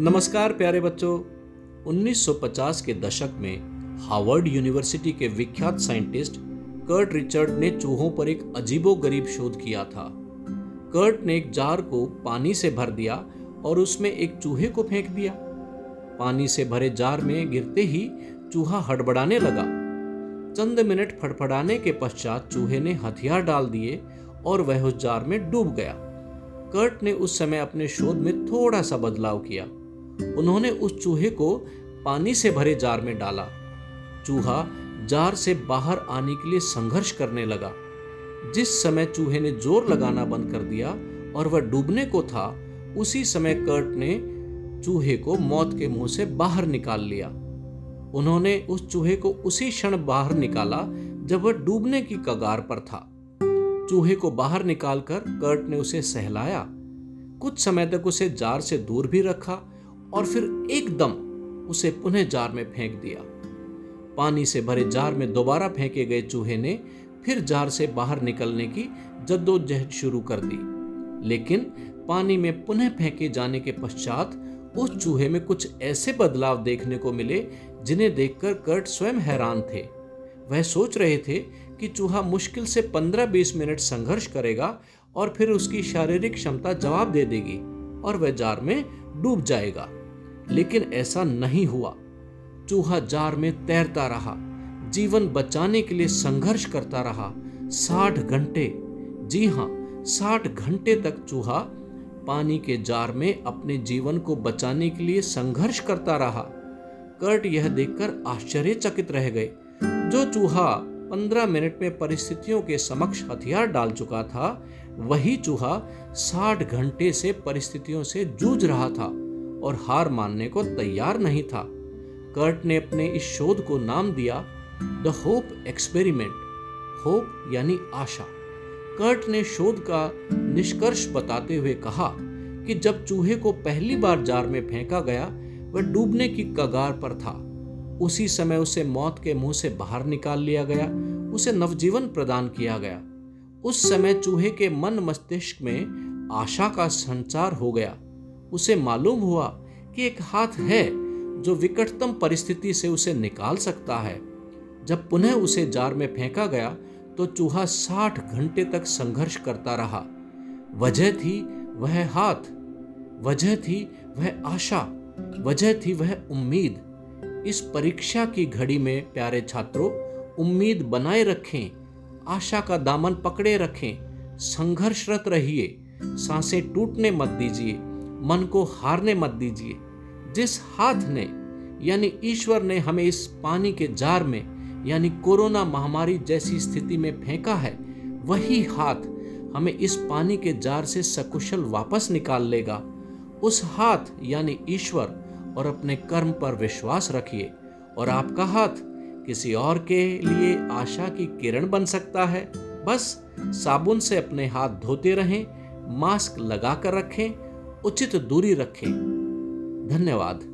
नमस्कार प्यारे बच्चों। 1950 के दशक में हार्वर्ड यूनिवर्सिटी के विख्यात साइंटिस्ट कर्ट रिचर्ड ने चूहों पर एक अजीबो गरीब शोध किया था। कर्ट ने एक जार को पानी से भर दिया और उसमें एक चूहे को फेंक दिया। पानी से भरे जार में गिरते ही चूहा हड़बड़ाने लगा। चंद मिनट फड़फड़ाने के पश्चात चूहे ने हथियार डाल दिए और वह उस जार में डूब गया। कर्ट ने उस समय अपने शोध में थोड़ा सा बदलाव किया। उन्होंने उस चूहे को पानी से भरे जार में डाला। चूहा जार से बाहर आने के लिए संघर्ष करने लगा। जिस समय चूहे ने ज़ोर लगाना बंद कर दिया और वह डूबने को था, उसी समय कर्ट ने चूहे को मौत के मुँह से बाहर निकाल लिया। उन्होंने उस चूहे को उसी क्षण बाहर निकाला जब वह डूबने की कगार पर था। चूहे को बाहर निकालकर कर्ट ने उसे सहलाया। कुछ समय तक उसे जार से दूर भी रखा और फिर एकदम उसे पुनः जार में फेंक दिया। पानी से भरे जार में दोबारा फेंके गए चूहे ने फिर जार से बाहर निकलने की जद्दोजहद शुरू कर दी। लेकिन पानी में पुनः फेंके जाने के पश्चात उस चूहे में कुछ ऐसे बदलाव देखने को मिले जिन्हें देखकर कर्ट स्वयं हैरान थे। वह सोच रहे थे कि चूहा मुश्किल से 15-20 मिनट संघर्ष करेगा और फिर उसकी शारीरिक क्षमता जवाब दे देगी और वह जार में डूब जाएगा। लेकिन ऐसा नहीं हुआ। चूहा जार में तैरता रहा, जीवन बचाने के लिए संघर्ष करता रहा। साठ घंटे, जी हाँ साठ घंटे तक चूहा पानी के जार में अपने जीवन को बचाने के लिए संघर्ष करता रहा। कर्ट यह देखकर आश्चर्यचकित रह गए। जो चूहा पंद्रह मिनट में परिस्थितियों के समक्ष हथियार डाल चुका था, वही चूहा साठ घंटे से परिस्थितियों से जूझ रहा था। और हार मानने को तैयार नहीं था। कर्ट ने अपने इस शोध को नाम दिया, द होप एक्सपेरिमेंट होप यानी आशा। कर्ट ने शोध का निष्कर्ष बताते हुए कहा कि जब चूहे को पहली बार जार में फेंका गया, वह डूबने की कगार पर था। उसी समय उसे मौत के मुँह से बाहर निकाल लिया गया, उसे नवजीवन प्रदान किया गया। उस समय चूहे के मन मस्तिष्क में आशा का संचार हो गया। उसे मालूम हुआ कि एक हाथ है जो विकटतम परिस्थिति से उसे निकाल सकता है। जब पुनः उसे जार में फेंका गया तो चूहा साठ घंटे तक संघर्ष करता रहा। वजह थी वह हाथ, वजह थी वह आशा, वजह थी वह उम्मीद। इस परीक्षा की घड़ी में, प्यारे छात्रों, उम्मीद बनाए रखें, आशा का दामन पकड़े रखें, संघर्षरत रहिए, साँसें टूटने मत दीजिए। मन को हारने मत दीजिए। जिस हाथ ने, यानी ईश्वर ने हमें इस पानी के जार में, यानी कोरोना महामारी जैसी स्थिति में फेंका है, वही हाथ हमें इस पानी के जार से सकुशल वापस निकाल लेगा। उस हाथ, यानी ईश्वर, और अपने कर्म पर विश्वास रखिए, और आपका हाथ किसी और के लिए आशा की किरण बन सकता है। बस साबुन से अपने हाथ धोते रहें, मास्क लगा कर रखें उचित दूरी रखें। धन्यवाद।